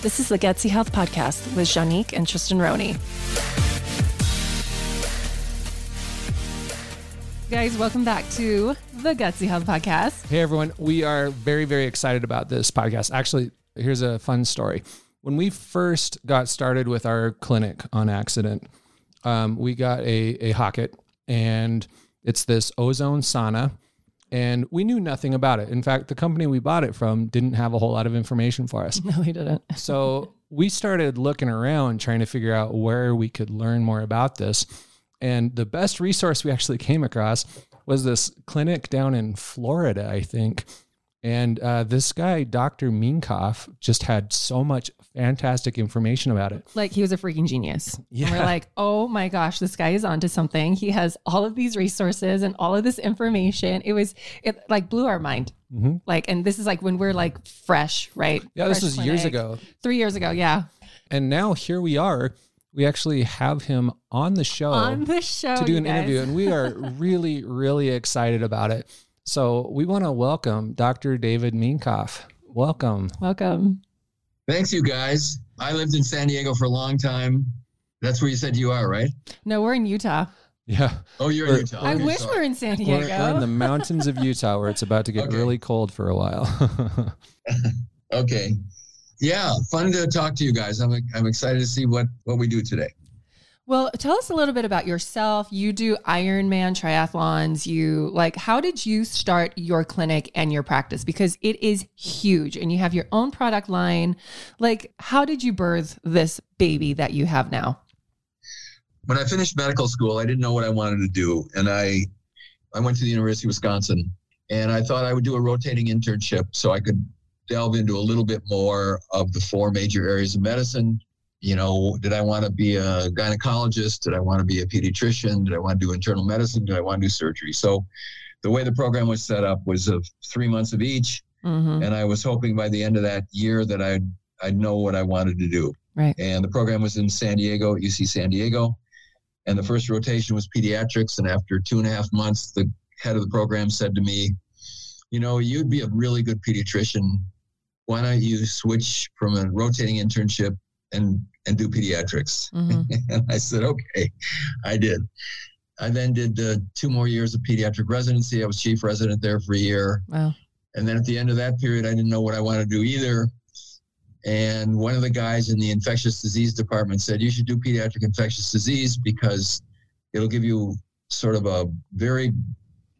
This is the Gutsy Health Podcast with Janique and Tristan Roney. Guys, welcome back to the Gutsy Health Podcast. Hey everyone, we are very, very excited about this podcast. Actually, here's a fun story. When we first got started with our clinic on accident, um, we got a, a Hocatt and it's this ozone sauna and we knew nothing about it. In fact, the company we bought it from didn't have a whole lot of information for us. No, we didn't. so we started looking around trying to figure out where we could learn more about this. And the best resource we actually came across was this clinic down in Florida, I think. And uh, this guy, Dr. Minkoff, just had so much fantastic information about it. Like he was a freaking genius. Yeah. And we're like, oh my gosh, this guy is onto something. He has all of these resources and all of this information. It was, it like blew our mind. Mm-hmm. Like, and this is like when we're like fresh, right? Yeah, fresh this was clinic. years ago. Three years ago, yeah. And now here we are. We actually have him on the show. On the show. To do an guys. interview. And we are really, really excited about it. So we want to welcome Dr. David Minkoff. Welcome. Welcome. Thanks, you guys. I lived in San Diego for a long time. That's where you said you are, right? No, we're in Utah. Yeah. Oh, you're we're, in Utah. I okay, wish sorry. we're in San Diego. We're, we're, in the mountains of Utah where it's about to get okay. really cold for a while. okay. Yeah, fun to talk to you guys. I'm, I'm excited to see what, what we do today. Well, tell us a little bit about yourself. You do Ironman triathlons. You like, how did you start your clinic and your practice? Because it is huge and you have your own product line. Like, how did you birth this baby that you have now? When I finished medical school, I didn't know what I wanted to do. And I, I went to the University of Wisconsin and I thought I would do a rotating internship so I could delve into a little bit more of the four major areas of medicine you know, did I want to be a gynecologist? Did I want to be a pediatrician? Did I want to do internal medicine? Did I want to do surgery? So the way the program was set up was of three months of each. Mm-hmm. And I was hoping by the end of that year that I'd, I'd know what I wanted to do. Right. And the program was in San Diego, UC San Diego. And the first rotation was pediatrics. And after two and a half months, the head of the program said to me, you know, you'd be a really good pediatrician. Why don't you switch from a rotating internship and and do pediatrics. Mm-hmm. and I said, okay, I did. I then did uh, two more years of pediatric residency. I was chief resident there for a year. Wow. And then at the end of that period, I didn't know what I wanted to do either. And one of the guys in the infectious disease department said, you should do pediatric infectious disease because it'll give you sort of a very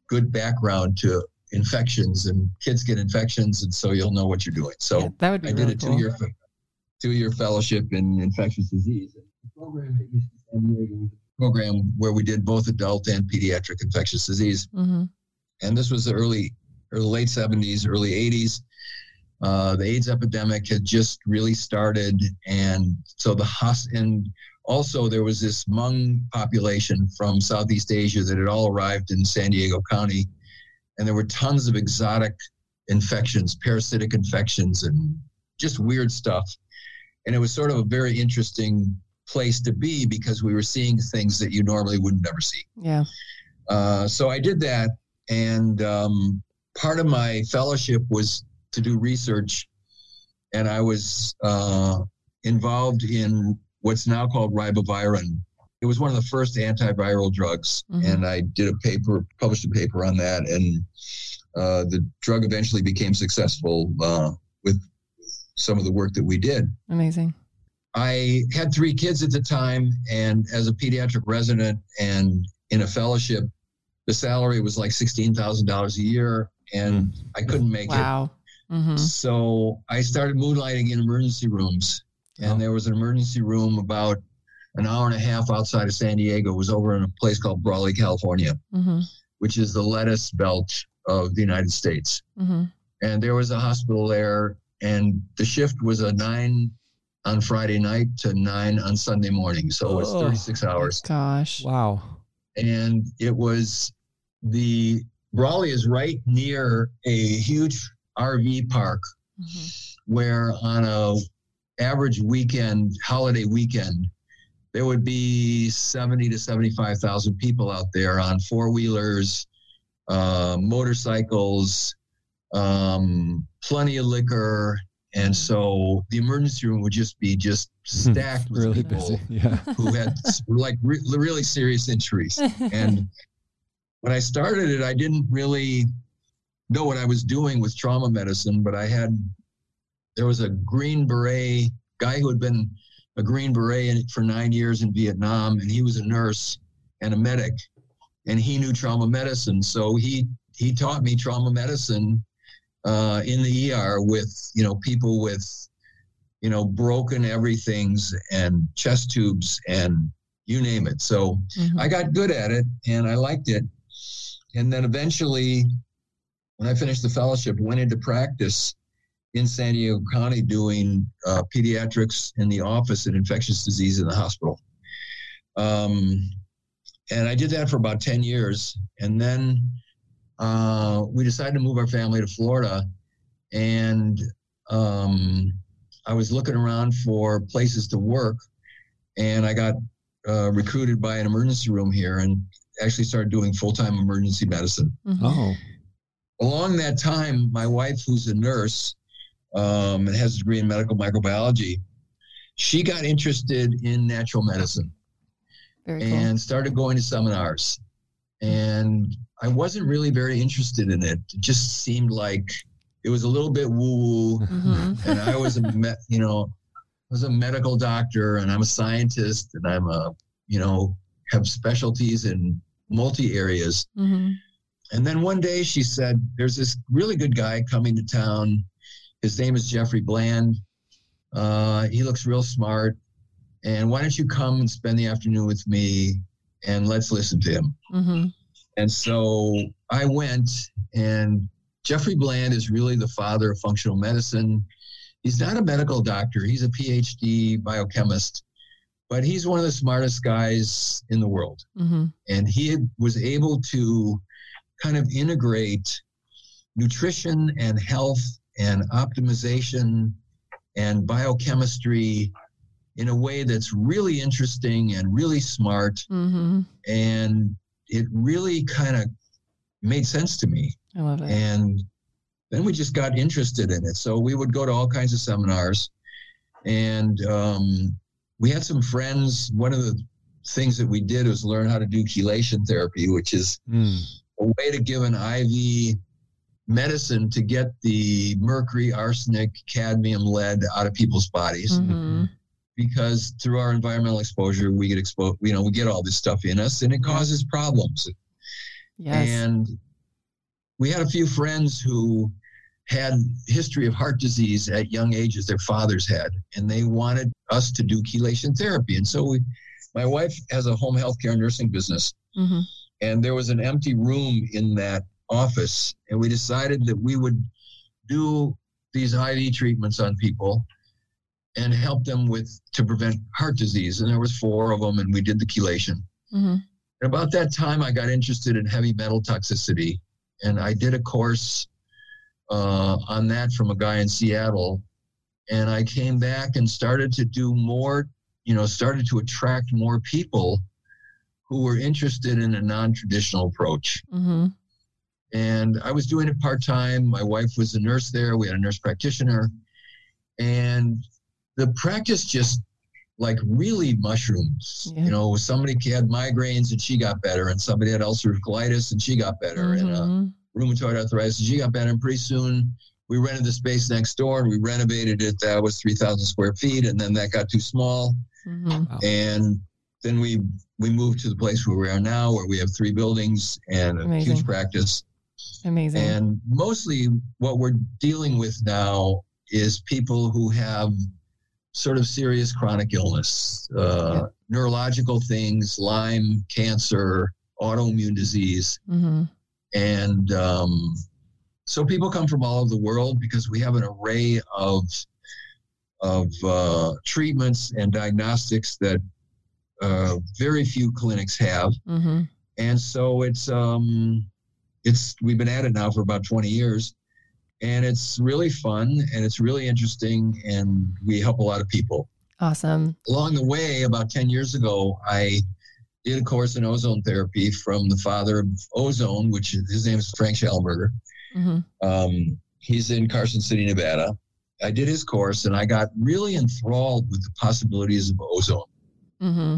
good background to infections and kids get infections. And so you'll know what you're doing. So yeah, that would be I really did a cool. Two year fellowship in infectious disease. The program at UC San Diego was a program where we did both adult and pediatric infectious disease. Mm-hmm. And this was the early, or late 70s, early 80s. Uh, the AIDS epidemic had just really started, and so the hos and also there was this Hmong population from Southeast Asia that had all arrived in San Diego County, and there were tons of exotic infections, parasitic infections, and just weird stuff. And it was sort of a very interesting place to be because we were seeing things that you normally wouldn't ever see. Yeah. Uh, so I did that. And um, part of my fellowship was to do research. And I was uh, involved in what's now called ribavirin. It was one of the first antiviral drugs. Mm-hmm. And I did a paper, published a paper on that. And uh, the drug eventually became successful uh, with some of the work that we did. Amazing. I had three kids at the time, and as a pediatric resident and in a fellowship, the salary was like sixteen thousand dollars a year, and mm. I couldn't make wow. it. Mm-hmm. So I started moonlighting in emergency rooms, and oh. there was an emergency room about an hour and a half outside of San Diego. It was over in a place called Brawley, California, mm-hmm. which is the lettuce belt of the United States. Mm-hmm. And there was a hospital there and the shift was a nine on Friday night to nine on Sunday morning. So it was oh, 36 hours. Gosh. Wow. And it was the Brawley is right near a huge RV park mm-hmm. where on a average weekend, holiday weekend, there would be 70 to 75,000 people out there on four wheelers, uh, motorcycles, um, plenty of liquor, And hmm. so the emergency room would just be just hmm. stacked with really people. Yeah. who had like re- really serious injuries. And when I started it, I didn't really know what I was doing with trauma medicine, but I had there was a Green Beret guy who had been a Green Beret in, for nine years in Vietnam, and he was a nurse and a medic, and he knew trauma medicine. So he he taught me trauma medicine uh, in the ER with you know people with you know broken everything's and chest tubes and you name it. So Mhm. I got good at it and I liked it. And then eventually, when I finished the fellowship, went into practice in San Diego County doing uh, pediatrics in the office and infectious disease in the hospital. Um, and I did that for about 10 years. And then uh, we decided to move our family to Florida. And um, I was looking around for places to work. And I got uh, recruited by an emergency room here and actually started doing full time emergency medicine. Mhm. Oh. Along that time, my wife, who's a nurse um, and has a degree in medical microbiology, she got interested in natural medicine Very cool. and started going to seminars. And I wasn't really very interested in it. It just seemed like it was a little bit woo woo. Mhm. and I was a me- you know I was a medical doctor and I'm a scientist and I'm a you know have specialties in multi areas. Mhm. And then one day she said, "There's this really good guy coming to town. His name is Jeffrey Bland. Uh, he looks real smart. And why don't you come and spend the afternoon with me and let's listen to him?" Mhm. And so I went, and Jeffrey Bland is really the father of functional medicine. He's not a medical doctor, he's a PhD biochemist, but he's one of the smartest guys in the world. Mhm. And he had- was able to kind of integrate nutrition and health and optimization and biochemistry in a way that's really interesting and really smart Mhm. and it really kind of made sense to me I love it. and then we just got interested in it so we would go to all kinds of seminars and um, we had some friends one of the things that we did was learn how to do chelation therapy which is Mm. a way to give an iv medicine to get the mercury arsenic cadmium lead out of people's bodies Mhm. Because through our environmental exposure we get exposed you know we get all this stuff in us and it causes problems Yes. and we had a few friends who had history of heart disease at young ages their fathers had and they wanted us to do chelation therapy and so we my wife has a home health care nursing business Mhm. and there was an empty room in that office and we decided that we would do these iv treatments on people and help them with to prevent heart disease and there was four of them and we did the chelation Mhm. and about that time, I got interested in heavy metal toxicity, and I did a course uh, on that from a guy in Seattle. And I came back and started to do more, you know, started to attract more people who were interested in a non traditional approach. Mhm. And I was doing it part time. My wife was a nurse there. We had a nurse practitioner. And the practice just like really mushrooms. Yeah. You know, somebody had migraines and she got better, and somebody had ulcerative colitis and she got better, and uh, Mhm. rheumatoid arthritis and she got better. And pretty soon we rented the space next door and we renovated it. That was 3,000 square feet. And then that got too small. Mhm. And then we we moved to the place where we are now, where we have three buildings and a Amazing. huge practice. Amazing. And mostly what we're dealing with now is people who have sort of serious chronic illness, uh, Yeah. neurological things, Lyme, cancer, autoimmune disease. Mhm. And um, so people come from all over the world because we have an array of, of uh, treatments and diagnostics that uh, very few clinics have Mhm. and so it's um it's we've been at it now for about 20 years and it's really fun and it's really interesting and we help a lot of people Awesome. along the way about 10 years ago i did a course in ozone therapy from the father of ozone which is, his name is frank Shallenberger Mhm. um, he's in carson city nevada I did his course and I got really enthralled with the possibilities of ozone. Mm-hmm.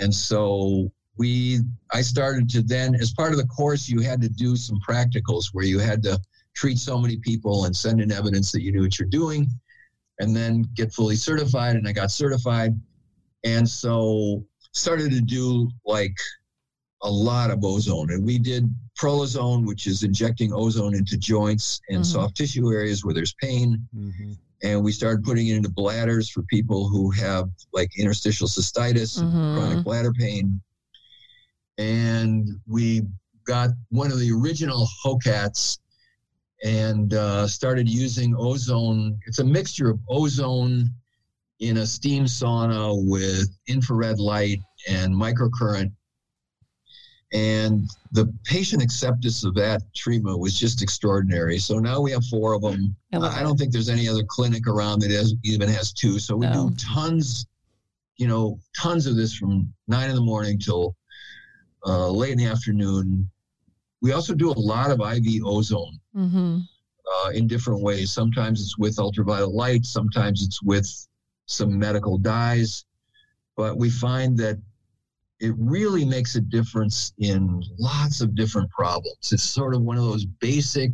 And so we, I started to then, as part of the course, you had to do some practicals where you had to treat so many people and send in evidence that you knew what you're doing and then get fully certified. And I got certified. And so started to do like a lot of ozone. And we did prolozone, which is injecting ozone into joints and mm-hmm. soft tissue areas where there's pain. Mm-hmm. And we started putting it into bladders for people who have like interstitial cystitis, mm-hmm. chronic bladder pain. And we got one of the original HOCATTs and uh, started using ozone. It's a mixture of ozone in a steam sauna with infrared light and microcurrent. And the patient acceptance of that treatment was just extraordinary. So now we have four of them. I, I don't think there's any other clinic around that has, even has two. So we no. do tons, you know, tons of this from nine in the morning till uh, late in the afternoon. We also do a lot of IV ozone mm-hmm. uh, in different ways. Sometimes it's with ultraviolet light, sometimes it's with some medical dyes. But we find that it really makes a difference in lots of different problems. It's sort of one of those basic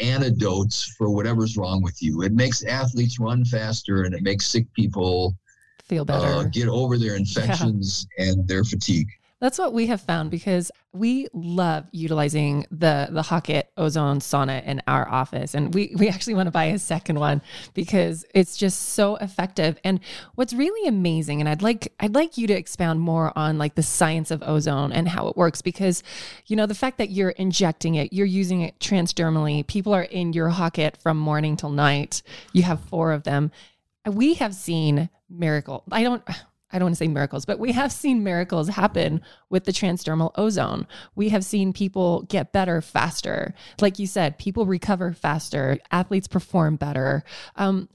antidotes for whatever's wrong with you. It makes athletes run faster and it makes sick people feel better, uh, get over their infections yeah. and their fatigue. That's what we have found because we love utilizing the the Hocatt ozone sauna in our office. And we we actually want to buy a second one because it's just so effective. And what's really amazing, and I'd like I'd like you to expound more on like the science of ozone and how it works because you know the fact that you're injecting it, you're using it transdermally, people are in your Hocatt from morning till night. You have four of them. We have seen miracle. I don't I don't want to say miracles, but we have seen miracles happen with the transdermal ozone. We have seen people get better faster. Like you said, people recover faster, athletes perform better. Um,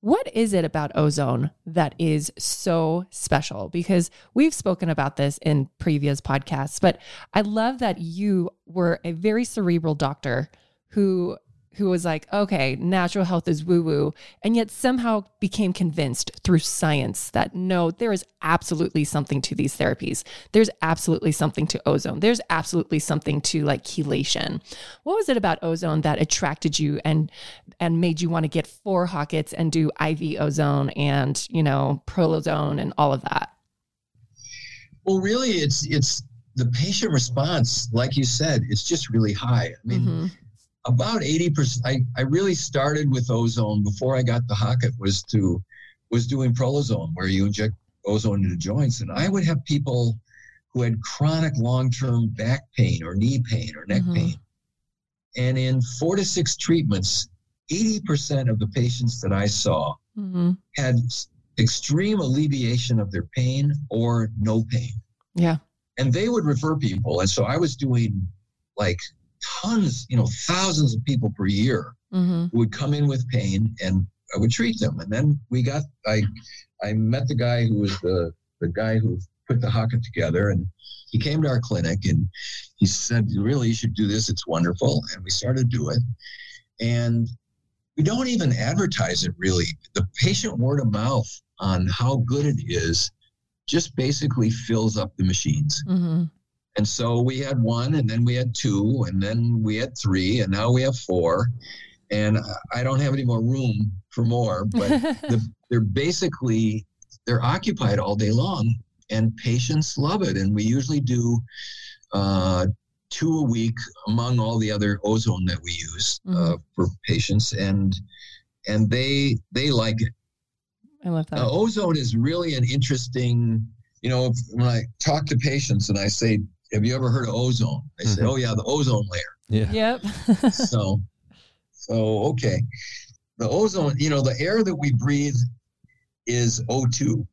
what is it about ozone that is so special? Because we've spoken about this in previous podcasts, but I love that you were a very cerebral doctor who who was like, okay, natural health is woo woo, and yet somehow became convinced through science that no, there is absolutely something to these therapies. There's absolutely something to ozone. There's absolutely something to like chelation. What was it about ozone that attracted you and and made you want to get four Hocatts and do IV ozone and you know prolozone and all of that? Well, really, it's it's the patient response, like you said, it's just really high. I mean. Mm-hmm about 80% I, I really started with ozone before i got the Hocatt was to was doing prolozone where you inject ozone into joints. And i would have people who had chronic long-term back pain or knee pain or neck mm-hmm. pain. And in four to six treatments 80% of the patients that i saw mm-hmm. had extreme alleviation of their pain or no pain. Yeah. And they would refer people. And so i was doing like tons, you know, thousands of people per year mm-hmm. would come in with pain and I would treat them. And then we got, I, I met the guy who was the, the guy who put the Hocatt together and he came to our clinic and he said, really, you should do this. It's wonderful. And we started to do it. And we don't even advertise it really. The patient word of mouth on how good it is just basically fills up the machines. Mm-hmm. And so we had one, and then we had two, and then we had three, and now we have four. And I don't have any more room for more, but the, they're basically they're occupied all day long, and patients love it. And we usually do uh, two a week among all the other ozone that we use uh, mm-hmm. for patients, and and they they like it. I love that. Uh, ozone is really an interesting. You know, when I talk to patients and I say, have you ever heard of ozone? They mm-hmm. say, oh yeah, the ozone layer. Yeah. Yep. so, so okay, the ozone. You know, the air that we breathe is O2,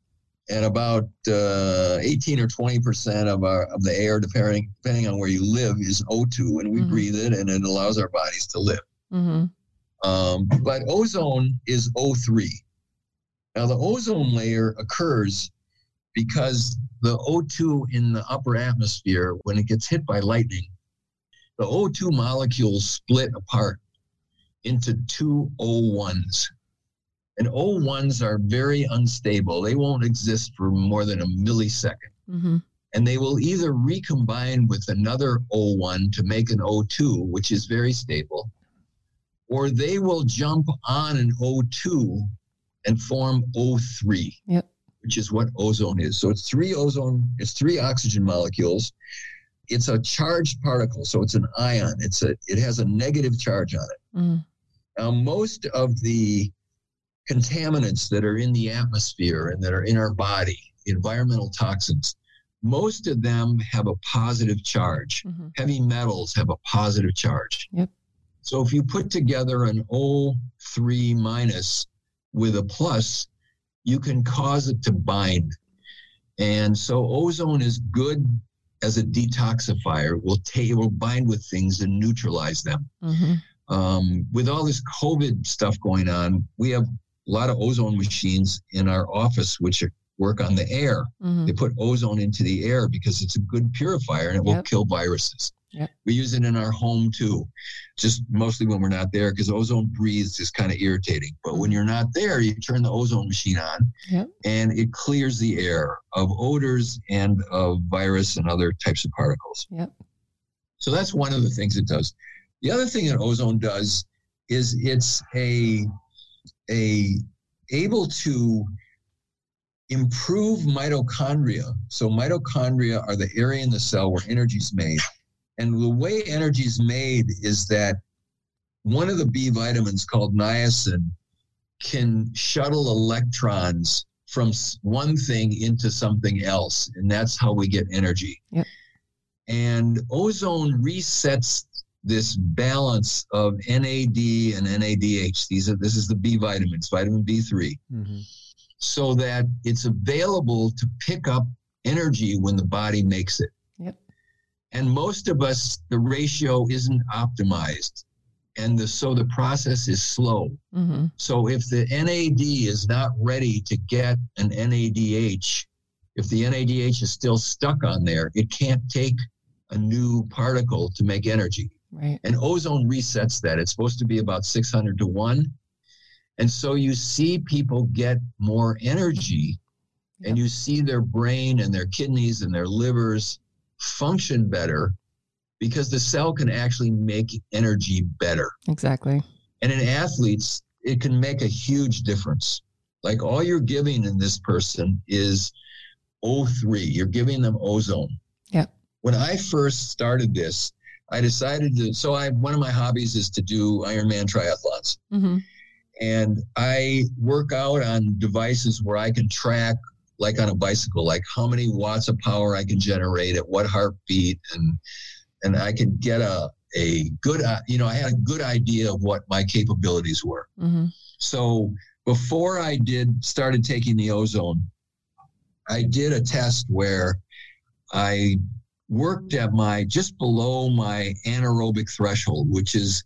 and about uh, 18 or 20 percent of our of the air, depending depending on where you live, is O2, and we mm-hmm. breathe it, and it allows our bodies to live. Mm-hmm. Um, but ozone is O3. Now, the ozone layer occurs because the O2 in the upper atmosphere, when it gets hit by lightning, the O2 molecules split apart into two O1s. And O1s are very unstable. They won't exist for more than a millisecond. Mm-hmm. And they will either recombine with another O1 to make an O2, which is very stable, or they will jump on an O2 and form O3, Yep. Which is what ozone is. So it's three ozone, it's three oxygen molecules. It's a charged particle, so it's an ion. It's a it has a negative charge on it. Mm. Now, most of the contaminants that are in the atmosphere and that are in our body, environmental toxins, most of them have a positive charge. hmm Heavy metals have a positive charge. Yep. So if you put together an O3 minus with a plus, you can cause it to bind. And so ozone is good as a detoxifier. Will take will bind with things and neutralize them hmm um, with all this COVID stuff going on, we have a lot of ozone machines in our office which are, work on the air. hmm They put ozone into the air because it's a good purifier and it will kill viruses. Yep. We use it in our home too, just mostly when we're not there because ozone breathes is kind of irritating. But when mm-hmm. you're not there, you turn the ozone machine on Yep. and it clears the air of odors and of virus and other types of particles. Yep. So that's one of the things it does. The other thing that ozone does is it's a a able to improve mitochondria. So mitochondria are the area in the cell where energy is made. And the way energy is made is that one of the B vitamins called niacin can shuttle electrons from one thing into something else. And that's how we get energy. Yep. And ozone resets this balance of NAD and NADH. These are this is the B vitamins, vitamin B3 Mm-hmm. so that it's available to pick up energy when the body makes it. And most of us, the ratio isn't optimized. And the, so the process is slow. hmm So if the NAD is not ready to get an NADH, if the NADH is still stuck on there, it can't take a new particle to make energy. Right. And ozone resets that. It's supposed to be about 600 to 1. And so you see people get more energy and you see their brain and their kidneys and their livers function better because the cell can actually make energy better. Exactly. And in athletes, it can make a huge difference. Like all you're giving in this person is O3, you're giving them ozone. Yeah. When I first started this, I decided to. So, I one of my hobbies is to do Ironman triathlons, hmm and I work out on devices where I can track, like on a bicycle, like how many watts of power I can generate at what heartbeat, and and I can get a a good, uh, you know, I had a good idea of what my capabilities were. hmm So before I did started taking the ozone, I did a test where I worked at my just below my anaerobic threshold, which is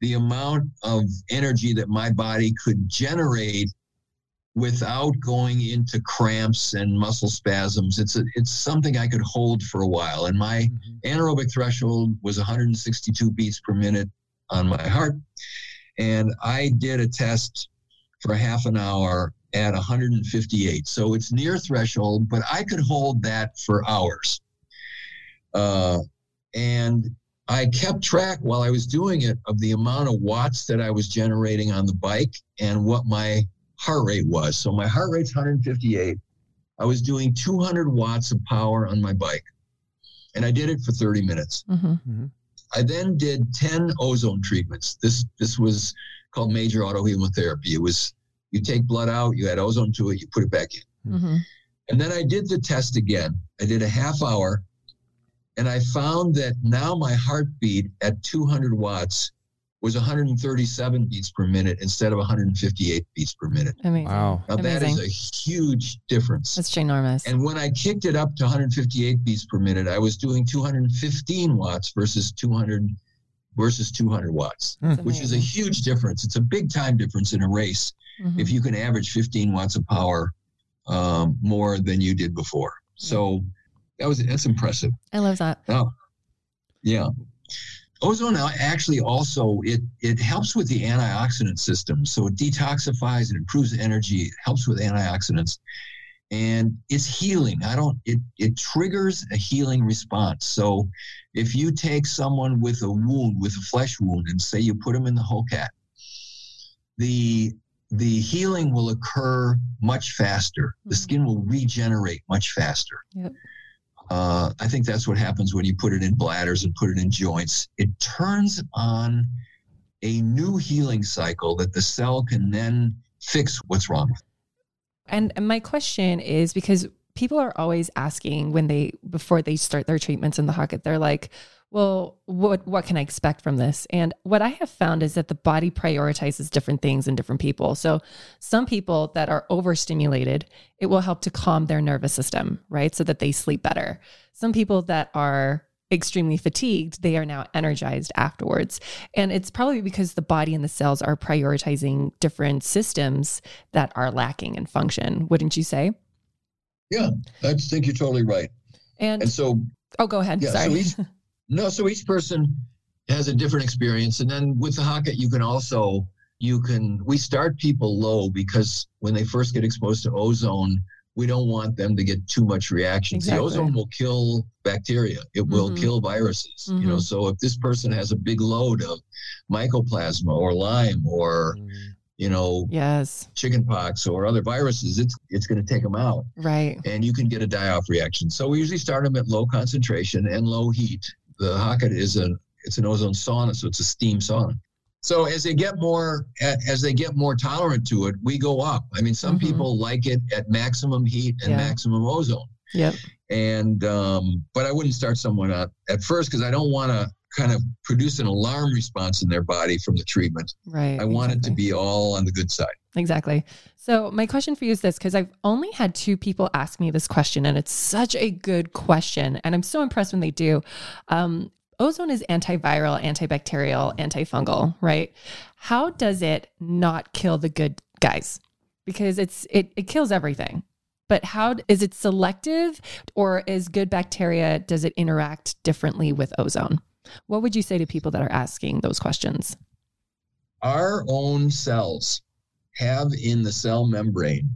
the amount of energy that my body could generate without going into cramps and muscle spasms. It's a, it's something I could hold for a while. And my anaerobic threshold was 162 beats per minute on my heart. And I did a test for half an hour at 158. So it's near threshold, but I could hold that for hours. Uh, and I kept track while I was doing it of the amount of watts that I was generating on the bike and what my heart rate was. So my heart rate's 158. I was doing 200 watts of power on my bike. And I did it for 30 minutes. hmm I then did 10 ozone treatments. This this was called major autohemotherapy. It was you take blood out, you add ozone to it, you put it back in. hmm And then I did the test again. I did a half hour and I found that now my heartbeat at 200 watts was 137 beats per minute instead of 158 beats per minute. Amazing. Wow. Now that is a huge difference. That's ginormous. And when I kicked it up to 158 beats per minute, I was doing 215 watts versus 200 versus 200 watts, That's which is a huge difference. It's a big time difference in a race Mhm. if you can average 15 watts of power um, more than you did before. So that was that's impressive. I love that. Oh, yeah. Ozone actually also it it helps with the antioxidant system. So it detoxifies, it improves energy, it helps with antioxidants, and it's healing. I don't it it triggers a healing response. So if you take someone with a wound, with a flesh wound, and say you put them in the Hocatt, the the healing will occur much faster. The Mhm. skin will regenerate much faster. Yep. Uh, I think that's what happens when you put it in bladders and put it in joints. It turns on a new healing cycle that the cell can then fix what's wrong. And and my question is because people are always asking when they before they start their treatments in the Hocatt, they're like, "Well, what what can I expect from this?" And what I have found is that the body prioritizes different things in different people. So some people that are overstimulated, it will help to calm their nervous system, right, so that they sleep better. Some people that are extremely fatigued, they are now energized afterwards. And it's probably because the body and the cells are prioritizing different systems that are lacking in function, wouldn't you say? Yeah, I think you're totally right. And, And so, oh, go ahead. yeah, Sorry. so no, so each person has a different experience. And then with the Hocatt, you can also, you can, we start people low because when they first get exposed to ozone, we don't want them to get too much reaction. Exactly. The ozone will kill bacteria. It will Mhm. kill viruses. You know, Mhm. so if this person has a big load of mycoplasma or Lyme or you know yes. chickenpox or other viruses, it's it's going to take them out, Right. and you can get a die-off reaction. So we usually start them at low concentration and low heat. The Hocatt is a it's an ozone sauna, so it's a steam sauna. So as they get more as they get more tolerant to it, we go up. I mean, some Mhm. people like it at maximum heat and Yeah. maximum ozone Yep. and um, but I wouldn't start someone up at first because I don't want to kind of produce an alarm response in their body from the treatment. Right. I want it to be all on the good side. Exactly. So, my question for you is this because I've only had two people ask me this question, and it's such a good question. And I'm so impressed when they do. Um, ozone is antiviral, antibacterial, antifungal, right? How does it not kill the good guys? Because it's it, it kills everything. But how is it selective or is good bacteria, does it interact differently with ozone? What would you say to people that are asking those questions? Our own cells have in the cell membrane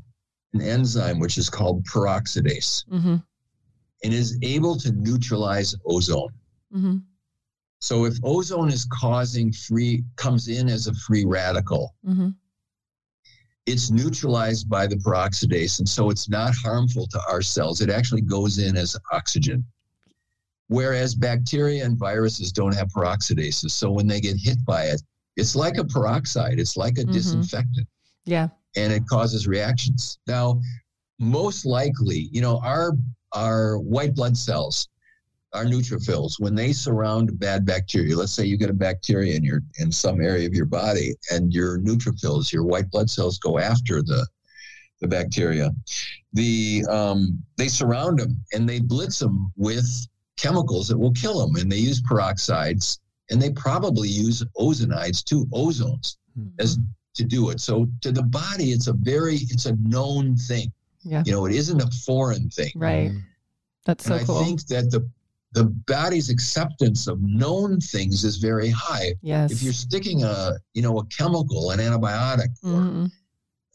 an enzyme which is called peroxidase Mm-hmm. and is able to neutralize ozone. Mm-hmm. So if ozone is causing free comes in as a free radical, Mm-hmm. it's neutralized by the peroxidase, and so it's not harmful to our cells. It actually goes in as oxygen. Whereas bacteria and viruses don't have peroxidases, so when they get hit by it, it's like a peroxide. It's like a Mhm. disinfectant, Yeah. and it causes reactions. Now, most likely, you know, our our white blood cells, our neutrophils, when they surround bad bacteria, let's say you get a bacteria in your in some area of your body, and your neutrophils, your white blood cells, go after the the bacteria. The um, they surround them and they blitz them with chemicals that will kill them, and they use peroxides and they probably use ozonides too, ozones as to do it. So to the body, it's a very it's a known thing. Yeah. You know, it isn't a foreign thing. Right. That's so and I cool. think that the the body's acceptance of known things is very high. yes. If you're sticking a you know a chemical, an antibiotic, or Mhm.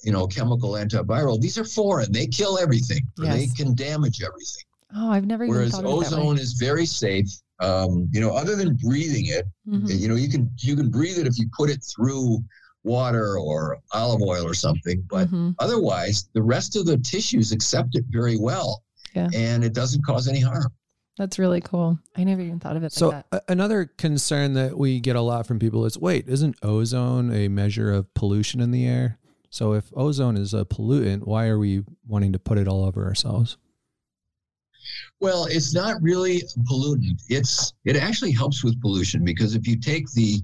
you know chemical antiviral, these are foreign. They kill everything. Or They can damage everything. Oh, I've never even Whereas thought of that way. ozone is very safe. Um, you know, other than breathing it, Mhm. you know, you can you can breathe it if you put it through water or olive oil or something, but Mhm. otherwise the rest of the tissues accept it very well Yeah. and it doesn't cause any harm That's really cool. I never even thought of it So like a- another concern that we get a lot from people is, wait, isn't ozone a measure of pollution in the air? So if ozone is a pollutant, why are we wanting to put it all over ourselves? well it's not really a pollutant it's it actually helps with pollution because if you take the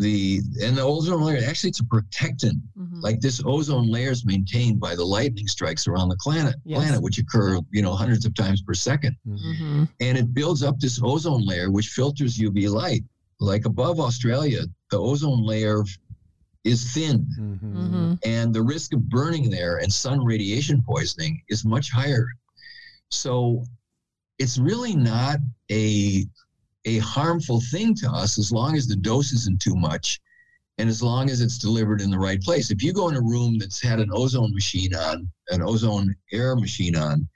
the and the ozone layer actually it's a protectant that. Mhm. like this ozone layer is maintained by the lightning strikes around the planet Yes. planet which occur you know hundreds of times per second Mhm. and it builds up this ozone layer which filters UV light. Like above Australia, the ozone layer is thin, Mhm. and the risk of burning there and sun radiation poisoning is much higher. So it's really not a a harmful thing to us as long as the dose isn't too much and as long as it's delivered in the right place. If you go in a room that's had an ozone machine on, an ozone air machine on,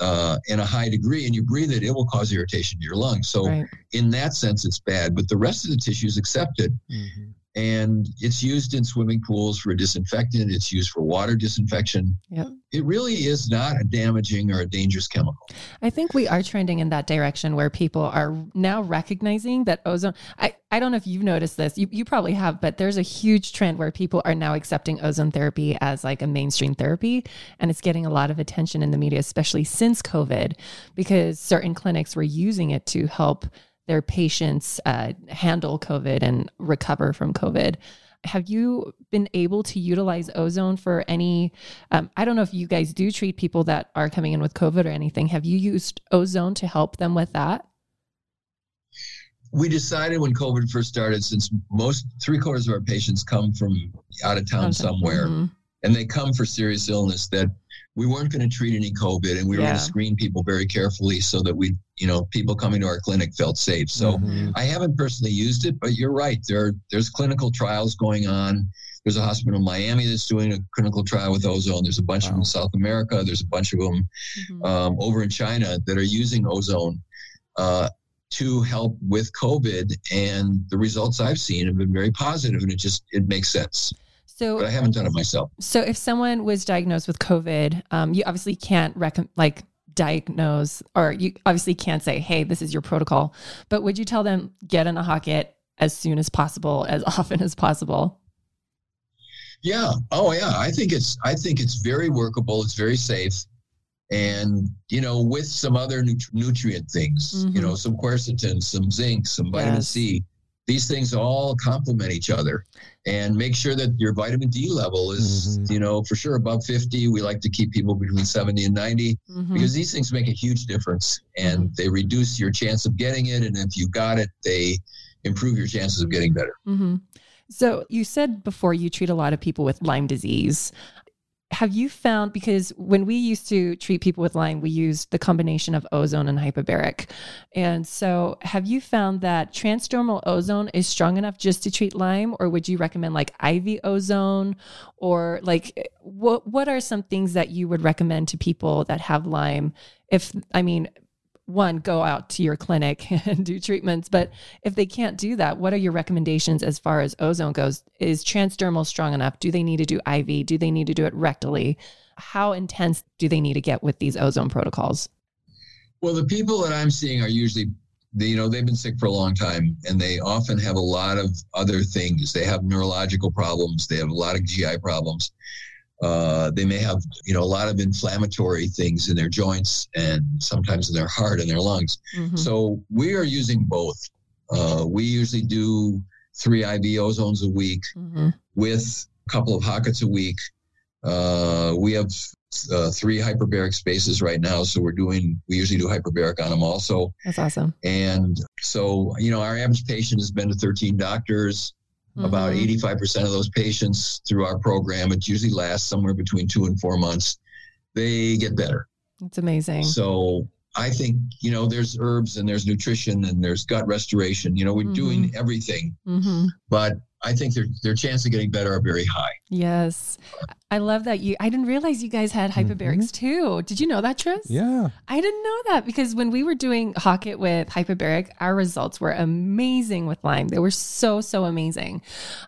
uh, in a high degree and you breathe it, it will cause irritation to your lungs. So, right. in that sense, it's bad. But the rest of the tissue is accepted. Mm-hmm and it's used in swimming pools for a disinfectant. It's used for water disinfection. Yep. It really is not a damaging or a dangerous chemical. I think we are trending in that direction where people are now recognizing that ozone. I, I don't know if you've noticed this. You, you probably have, but there's a huge trend where people are now accepting ozone therapy as like a mainstream therapy. And it's getting a lot of attention in the media, especially since COVID, because certain clinics were using it to help their patients uh, handle COVID and recover from COVID. Have you been able to utilize ozone for any? Um, I don't know if you guys do treat people that are coming in with COVID or anything. Have you used ozone to help them with that? We decided when COVID first started, since most three quarters of our patients come from out of town somewhere, mm-hmm. and they come for serious illness, that we weren't going to treat any COVID and we were yeah. going to screen people very carefully so that we, you know, people coming to our clinic felt safe. So mm-hmm. I haven't personally used it, but you're right. There, there's clinical trials going on. There's a hospital in Miami that's doing a clinical trial with ozone. There's a bunch wow. of them in South America. There's a bunch of them mm-hmm. um, over in China that are using ozone uh, to help with COVID. And the results I've seen have been very positive, and it just it makes sense. So, but I haven't done it myself. So, if someone was diagnosed with COVID, um, you obviously can't rec- like diagnose, or you obviously can't say, "Hey, this is your protocol." But would you tell them get in a Hocatt as soon as possible, as often as possible? Yeah. Oh, yeah. I think it's I think it's very workable. It's very safe, and you know, with some other nut- nutrient things, mm-hmm. you know, some quercetin, some zinc, some vitamin yes. C these things all complement each other and make sure that your vitamin D level is, mm-hmm. you know, for sure above 50. We like to keep people between 70 and 90 mm-hmm. because these things make a huge difference and mm-hmm. they reduce your chance of getting it. And if you got it, they improve your chances of getting better. Mm-hmm. So you said before you treat a lot of people with Lyme disease have you found because when we used to treat people with Lyme, we used the combination of ozone and hyperbaric. And so, have you found that transdermal ozone is strong enough just to treat Lyme, or would you recommend like IV ozone, or like what what are some things that you would recommend to people that have Lyme? If I mean, one go out to your clinic and do treatments. But if they can't do that what are your recommendations as far as ozone goes? Is transdermal strong enough? Do they need to do iv do they need to do it rectally? How intense do they need to get with these ozone protocols? Well the people that i'm seeing are usually they, you know they've been sick for a long time and they often have a lot of other things. They have neurological problems. They have a lot of gi problems uh, they may have, you know, a lot of inflammatory things in their joints and sometimes in their heart and their lungs. Mm-hmm. So we are using both. Uh, we usually do three IV ozones a week mm-hmm. with a couple of Hocatts a week. Uh, we have uh, three hyperbaric spaces right now, so we're doing. We usually do hyperbaric on them also. That's awesome. And so, you know, our average patient has been to 13 doctors. Mm-hmm. About 85% of those patients through our program, it usually lasts somewhere between two and four months, they get better. It's amazing. So I think, you know, there's herbs and there's nutrition and there's gut restoration. You know, we're mm-hmm. doing everything. Mm-hmm. But I think their their chance of getting better are very high. Yes. I love that you I didn't realize you guys had hyperbarics mm-hmm. too. Did you know that, Tris? Yeah. I didn't know that because when we were doing Hocatt with hyperbaric, our results were amazing with Lyme. They were so, so amazing.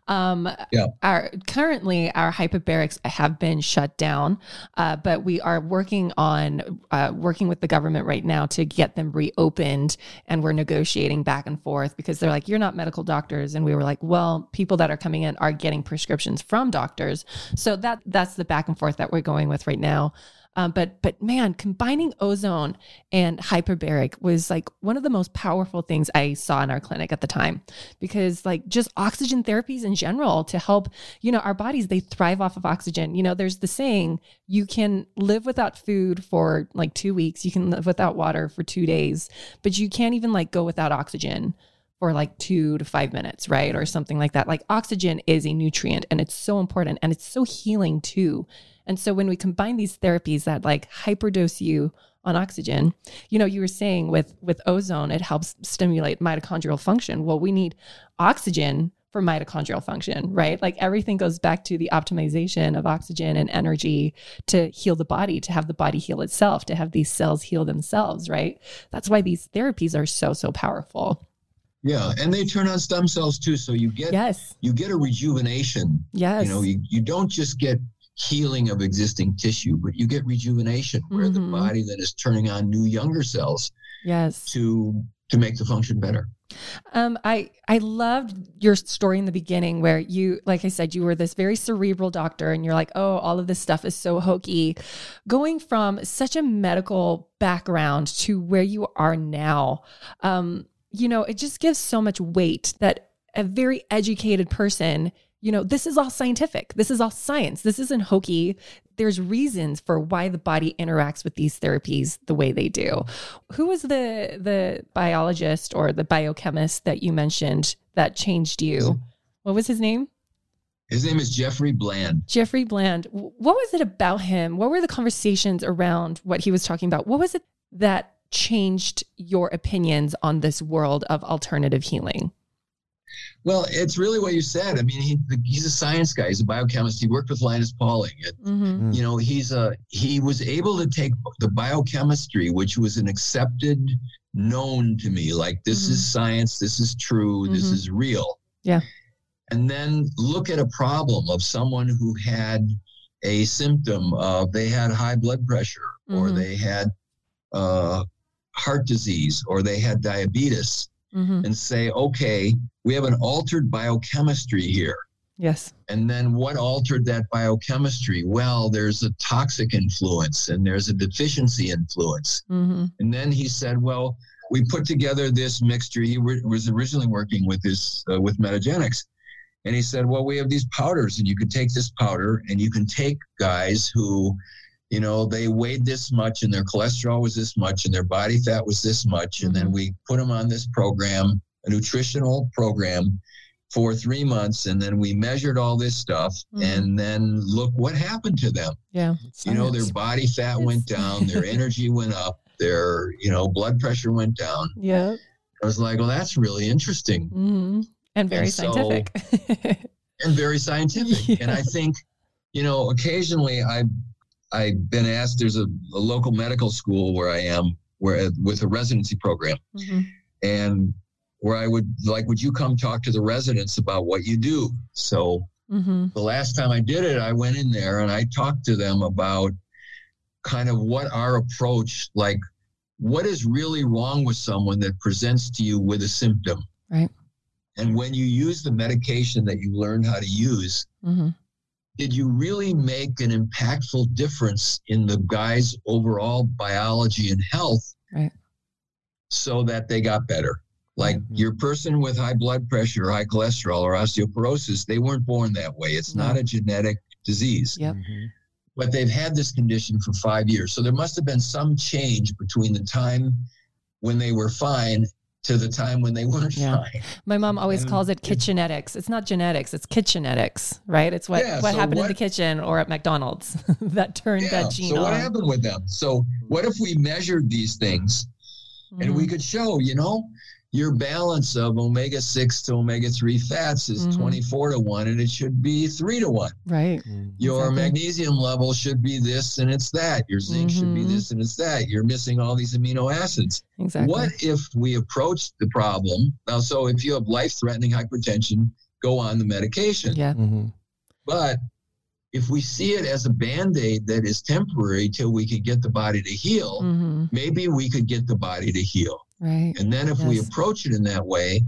Um yeah. our currently our hyperbarics have been shut down. Uh, but we are working on uh, working with the government right now to get them reopened and we're negotiating back and forth because they're like, You're not medical doctors. And we were like, Well, people that are coming in are getting prescriptions from doctors. So that that's the back and forth that we're going with right now. Um, but but man, combining ozone and hyperbaric was like one of the most powerful things I saw in our clinic at the time, because like just oxygen therapies in general to help you know our bodies they thrive off of oxygen. You know, there's the saying you can live without food for like two weeks, you can live without water for two days, but you can't even like go without oxygen for like two to five minutes, right? Or something like that. Like oxygen is a nutrient and it's so important and it's so healing too. And so when we combine these therapies that like hyperdose you on oxygen. You know, you were saying with with ozone, it helps stimulate mitochondrial function. Well, we need oxygen for mitochondrial function, right? Like everything goes back to the optimization of oxygen and energy to heal the body, to have the body heal itself, to have these cells heal themselves, right? That's why these therapies are so so powerful. Yeah, and they turn on stem cells too, so you get yes, you get a rejuvenation. yes, You know, you, you don't just get healing of existing tissue, but you get rejuvenation where Mhm. the body then is turning on new younger cells yes. to to make the function better. Um, I I loved your story in the beginning where you, like I said, you were this very cerebral doctor, and you're like, oh, all of this stuff is so hokey. Going from such a medical background to where you are now, um, you know, it just gives so much weight that a very educated person, you know, this is all scientific. This is all science. This isn't hokey. There's reasons for why the body interacts with these therapies the way they do. Who was the the biologist or the biochemist that you mentioned that changed you? What was his name? His name is Jeffrey Bland. Jeffrey Bland. What was it about him? What were the conversations around what he was talking about? What was it that changed your opinions on this world of alternative healing? Well, it's really what you said. I mean, he, he's a science guy. He's a biochemist. He worked with Linus Pauling. And, Mm-hmm. you know, he's a he was able to take the biochemistry, which was an accepted, known to me, like this is science, this is true, this Mhm. is real. Yeah. And then look at a problem of someone who had a symptom of they had high blood pressure, or Mhm. they had uh, heart disease, or they had diabetes Mm-hmm. and say, okay, we have an altered biochemistry here. Yes. And then what altered that biochemistry? Well, there's a toxic influence and there's a deficiency influence. Mm-hmm. And then he said, well, we put together this mixture. He was originally working with this uh, with Metagenics. And he said, well, we have these powders and you can take this powder and you can take guys who, you know, they weighed this much and their cholesterol was this much and their body fat was this much. And then Mhm. we put them on this program, a nutritional program for three months. And then we measured all this stuff. Mhm. And then look what happened to them. Yeah. You know, their body fat went down, their energy went up, their, you know, blood pressure went down. Yeah. I was like, well, that's really interesting Mm-hmm. And very And so- scientific. and very scientific. And I think, you know, occasionally I, I've been asked. There's a, a local medical school where I am, where with a residency program, Mhm. and where I would like, would you come talk to the residents about what you do? So Mhm. the last time I did it, I went in there and I talked to them about kind of what our approach, like what is really wrong with someone that presents to you with a symptom. Right. And when you use the medication that you learned how to use, Mhm. Did you really make an impactful difference in the guy's overall biology and health Right. so that they got better? Like Mhm. your person with high blood pressure, or high cholesterol, or osteoporosis, they weren't born that way. It's No. not a genetic disease, Yep. but they've had this condition for five years. So there must have been some change between the time when they were fine to the time when they weren't Yeah. My mom always And calls it kitchenetics. It's not genetics, it's kitchenetics, right? It's what, Yeah, what so happened in the kitchen or at McDonald's that turned that gene so what happened with them? So what if we measured these things and we Mhm. could show, you know, your balance of omega 6 to omega 3 fats is Mhm. 24 to 1 and it should be 3 to 1. Right. Your Exactly. magnesium level should be this and it's that. Your zinc should be Mhm. this and it's that. You're missing all these amino acids. Exactly. What if we approach the problem? Now, so if you have life threatening hypertension, go on the medication. Yeah. Mhm. But if we see it as a band aid that is temporary till we can get the body to heal, hmm maybe we could get the body to heal. Right. And then if we approach it in that way,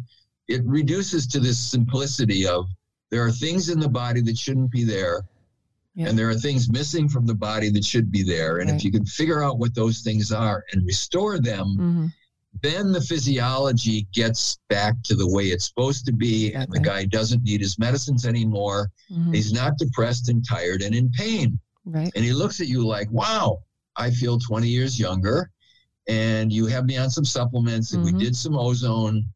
it reduces to this simplicity of there are things in the body that shouldn't be there. Yeah. And there are things missing from the body that should be there. And Right. if you can figure out what those things are and restore them, hmm then the physiology gets back to the way it's supposed to be. And the guy doesn't need his medicines anymore. hmm He's not depressed and tired and in pain. Right. And he looks at you like, wow, I feel 20 years younger. And you have me on some supplements and Mhm. we did some ozone.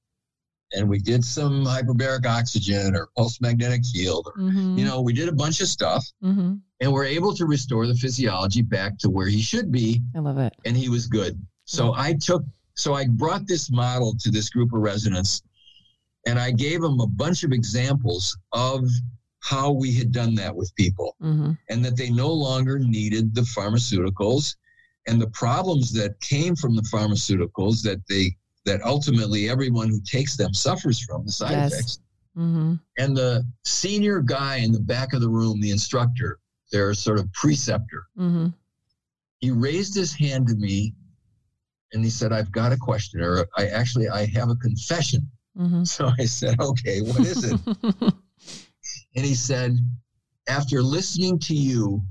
and we did some hyperbaric oxygen or pulse magnetic field. Or, Mhm. You know, we did a bunch of stuff Mhm. and we're able to restore the physiology back to where he should be I love it. and he was good. So I took, so I brought this model to this group of residents and I gave them a bunch of examples of how we had done that with people hmm and that they no longer needed the pharmaceuticals and the problems that came from the pharmaceuticals that they, that ultimately everyone who takes them suffers from the side Yes. effects. hmm And the senior guy in the back of the room, the instructor, their sort of preceptor, hmm he raised his hand to me and he said, I've got a question, or I actually I have a confession. hmm So I said, Okay, what is it? and he said, After listening to you,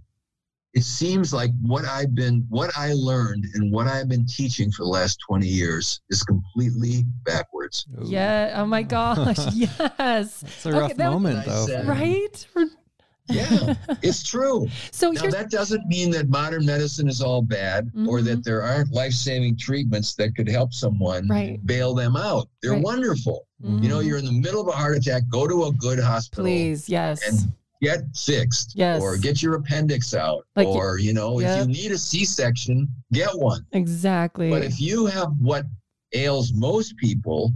it seems like what I've been what I learned and what I've been teaching for the last 20 years is completely backwards. Ooh. yeah. Oh my gosh. yes. It's a Okay, rough that- moment, I though. said- Right. Yeah, it's true. So Now that doesn't mean that modern medicine is all bad or Mhm. that there aren't life-saving treatments that could help someone right. bail them out. They're Right. wonderful. You know, Mhm. you're in the middle of a heart attack, go to a good hospital. Please. Yes. And get fixed. Yes. Or get your appendix out. Like- or, you know, Yeah. if you need a C section, get one. exactly. But if you have what ails most people,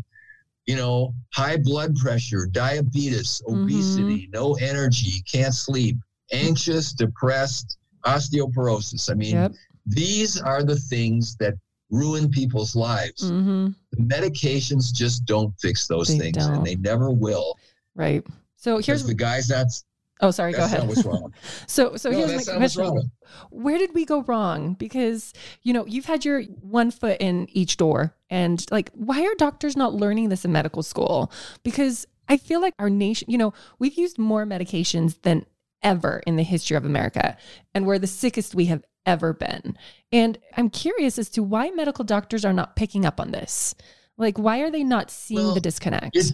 you know, high blood pressure, diabetes, Mm-hmm. obesity, no energy, can't sleep, anxious, depressed, osteoporosis. I mean, yep. these are the things that ruin people's lives. hmm The medications just don't fix those They things, don't. and they never will. Right. So here's the guys that's oh sorry go ahead. what's wrong. so so no, here's my question. where did we go wrong? Because you know you've had your one foot in each door and like why are doctors not learning this in medical school? Because i feel like our nation you know we've used more medications than ever in the history of america and we're the sickest we have ever been. And i'm curious as to why medical doctors are not picking up on this. Like why are they not seeing Well, the disconnect? It's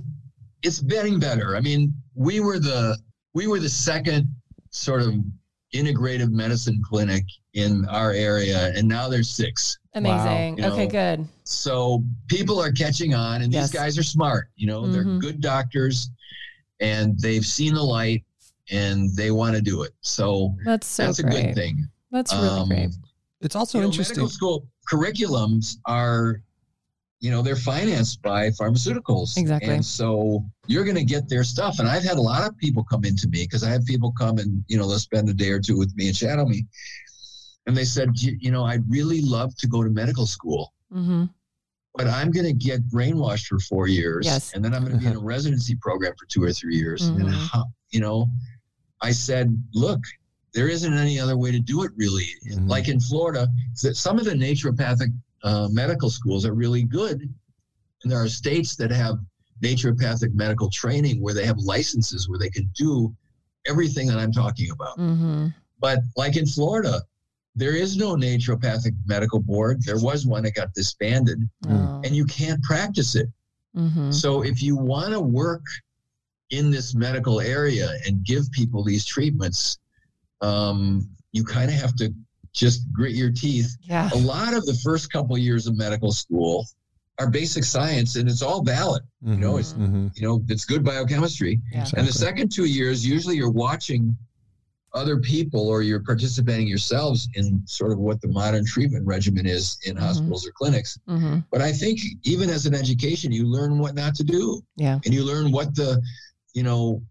it's getting better. I mean, we were the we were the second sort of integrative medicine clinic in our area, and now there's six. amazing You okay know, good So people are catching on, and Yes. these guys are smart. You know, they're Mhm. good doctors, and they've seen the light, and they want to do it. So that's so that's a great good thing. that's really Um, great It's also you know, interesting. medical school curriculums are, you know, they're financed by pharmaceuticals. Exactly. And so you're going to get their stuff. And I've had a lot of people come into me because I have people come and, you know, they'll spend a day or two with me and shadow me. And they said, you, you know, I'd really love to go to medical school, hmm but I'm going to get brainwashed for four years. Yes. And then I'm going to be in a residency program for two or three years. And, Mhm. how, you know, I said, look, there isn't any other way to do it really. Mhm. Like in Florida, that some of the naturopathic uh, medical schools are really good. And there are states that have naturopathic medical training where they have licenses where they can do everything that I'm talking about. hmm But like in Florida, there is no naturopathic medical board. There was one that got disbanded, Oh. and you can't practice it. hmm So if you want to work in this medical area and give people these treatments, um, you kind of have to just grit your teeth. Yeah. A lot of the first couple years of medical school are basic science, and it's all valid. You know, it's- hmm You know, it's good biochemistry. Yeah. And the second two years, usually you're watching other people or you're participating yourselves in sort of what the modern treatment regimen is in Mhm. hospitals or clinics. hmm But I think even as an education, you learn what not to do Yeah. and you learn what the, you know,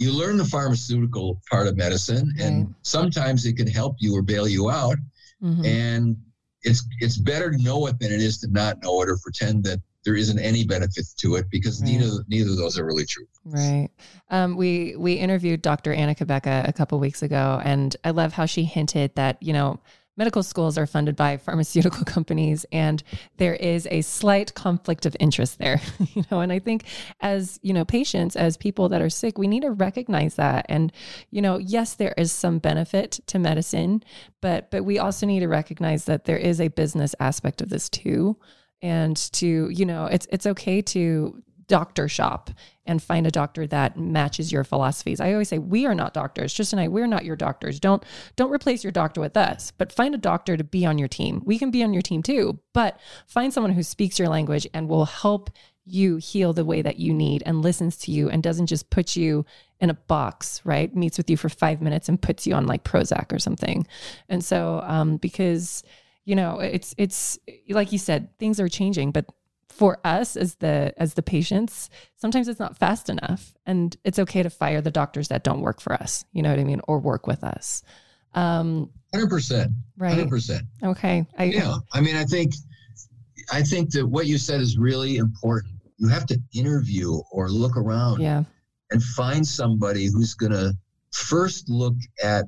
you learn the pharmaceutical part of medicine, and Right. sometimes it can help you or bail you out. hmm And it's it's better to know it than it is to not know it or pretend that there isn't any benefit to it because Right. neither neither of those are really true. Right. Um, we we interviewed Dr. Anna Cabeca a couple weeks ago, and I love how she hinted that you know medical schools are funded by pharmaceutical companies, and there is a slight conflict of interest there. you know, and I think as you know patients, as people that are sick, we need to recognize that. And you know, yes, there is some benefit to medicine, but but we also need to recognize that there is a business aspect of this too. And to you know, it's it's okay to doctor shop and find a doctor that matches your philosophies. I always say we are not doctors. Tristan and I, we're not your doctors. Don't don't replace your doctor with us, but find a doctor to be on your team. We can be on your team too, but find someone who speaks your language and will help you heal the way that you need and listens to you and doesn't just put you in a box, right? Meets with you for five minutes and puts you on like Prozac or something. And so, um, because you know, it's it's like you said, things are changing, but for us as the as the patients sometimes it's not fast enough and it's okay to fire the doctors that don't work for us you know what i mean or work with us. Um 100% right. 100% okay. I, yeah. I mean i think i think that what you said is really important. You have to interview or look around yeah. and find somebody who's going to first look at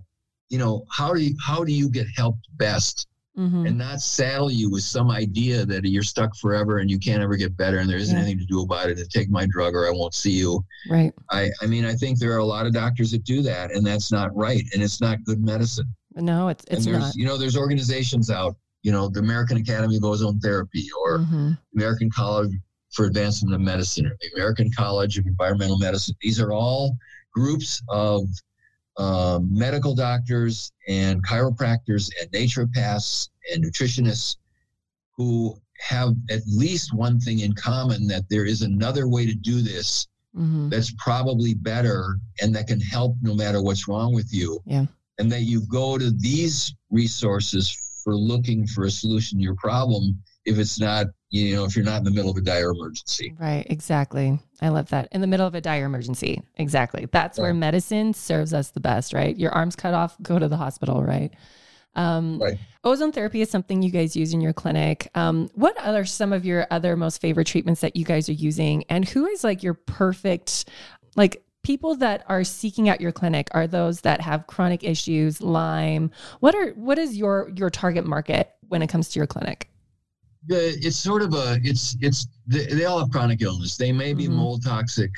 you know how do you how do you get helped best mm-hmm. and not saddle you with some idea that you're stuck forever and you can't ever get better and there isn't yeah. anything to do about it and take my drug or I won't see you. Right. I, I mean, I think there are a lot of doctors that do that and that's not right. And it's not good medicine. No, it's, it's and there's, not. You know, there's organizations out, you know, the American Academy of Ozone Therapy or mm-hmm. American College for Advancement of Medicine or the American College of Environmental Medicine. These are all groups of um, medical doctors and chiropractors and naturopaths and nutritionists who have at least one thing in common that there is another way to do this mm-hmm. that's probably better and that can help no matter what's wrong with you. Yeah. And that you go to these resources for looking for a solution to your problem if it's not you know if you're not in the middle of a dire emergency right exactly i love that in the middle of a dire emergency exactly that's where medicine serves us the best right your arms cut off go to the hospital right um, right. Ozone therapy is something you guys use in your clinic. Um, what are some of your other most favorite treatments that you guys are using? And who is like your perfect, like people that are seeking out your clinic? Are those that have chronic issues, Lyme? What are what is your your target market when it comes to your clinic? The, it's sort of a it's it's they, they all have chronic illness. They may be mm-hmm. mold toxic,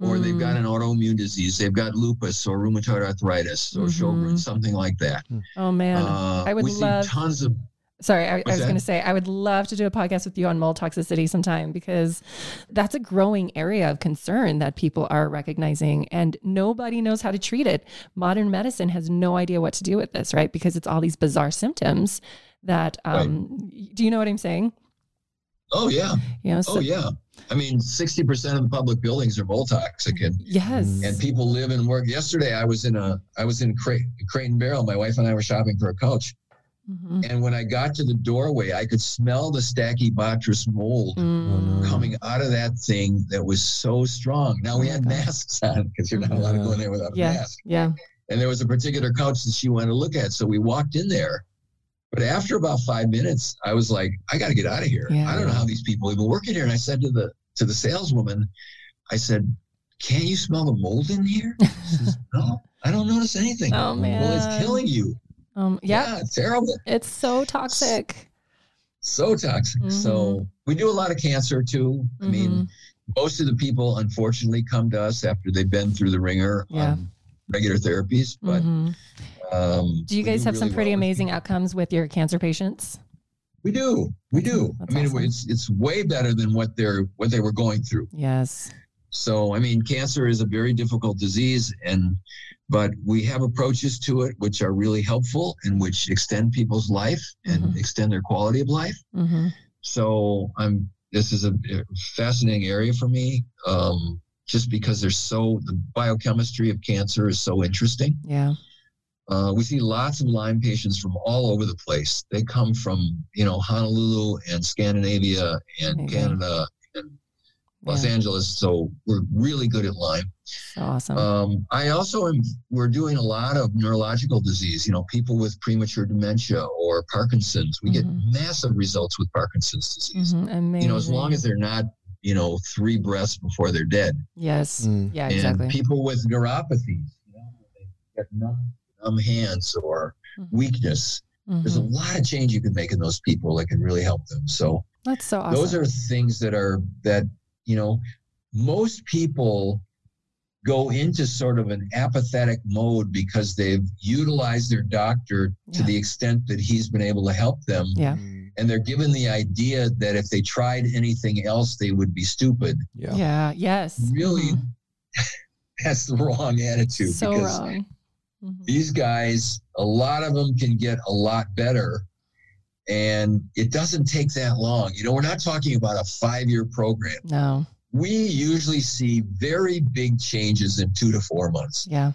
or mm. they've got mm. an autoimmune disease. They've got lupus or rheumatoid arthritis or mm-hmm. Sjogren's, something like that. Mm. Oh man, uh, I would we love see tons of. Sorry, I, I was going to say? I would love to do a podcast with you on mold toxicity sometime because that's a growing area of concern that people are recognizing, and nobody knows how to treat it. Modern medicine has no idea what to do with this, right? Because it's all these bizarre symptoms that um right. do you know what i'm saying? Oh yeah. Yeah so, oh yeah. I mean 60% of the public buildings are mold toxic and yes. and people live and work. Yesterday i was in a i was in crate, crate and barrel. My wife and i were shopping for a couch mm-hmm. and when i got to the doorway i could smell the stachybotrys mold mm. coming out of that thing that was so strong now we oh had masks on because you're not allowed to go in there without yeah. a mask yeah and there was a particular couch that she wanted to look at so we walked in there but after about five minutes, I was like, I got to get out of here. Yeah. I don't know how these people even work working here. And I said to the to the saleswoman, I said, "Can't you smell the mold in here?" She Says, no, I don't notice anything. Oh man, well, it's killing you. Um, yeah, yeah it's terrible. It's so toxic. So toxic. Mm-hmm. So we do a lot of cancer too. I mm-hmm. mean, most of the people unfortunately come to us after they've been through the ringer yeah. on regular therapies, but. Mm-hmm um, do you guys have really some pretty well amazing outcomes with your cancer patients? We do. We do. That's I mean, awesome. it's it's way better than what they're what they were going through. Yes. So, I mean, cancer is a very difficult disease, and but we have approaches to it which are really helpful and which extend people's life and mm-hmm. extend their quality of life. Mm-hmm. So, I'm. This is a fascinating area for me. Um, just because there's so the biochemistry of cancer is so interesting. Yeah. Uh, we see lots of Lyme patients from all over the place. They come from, you know, Honolulu and Scandinavia and. Canada and Los yeah. Angeles. So we're really good at Lyme. Awesome. Um, I also am, we're doing a lot of neurological disease, you know, people with premature dementia or Parkinson's. We mm-hmm. get massive results with Parkinson's disease. Mm-hmm. You know, as long as they're not, you know, three breaths before they're dead. Yes. Mm. Yeah, exactly. And people with neuropathies, you know, they get numb numb hands or mm-hmm. weakness. Mm-hmm. There's a lot of change you can make in those people that can really help them. So that's so awesome. Those are things that are that you know most people go into sort of an apathetic mode because they've utilized their doctor yeah. to the extent that he's been able to help them. Yeah. And they're given the idea that if they tried anything else, they would be stupid. Yeah. Yeah. Yes. Really, mm-hmm. that's the wrong attitude. So wrong. Mm-hmm. These guys, a lot of them can get a lot better. And it doesn't take that long. You know, we're not talking about a five year program. No. We usually see very big changes in two to four months. Yeah.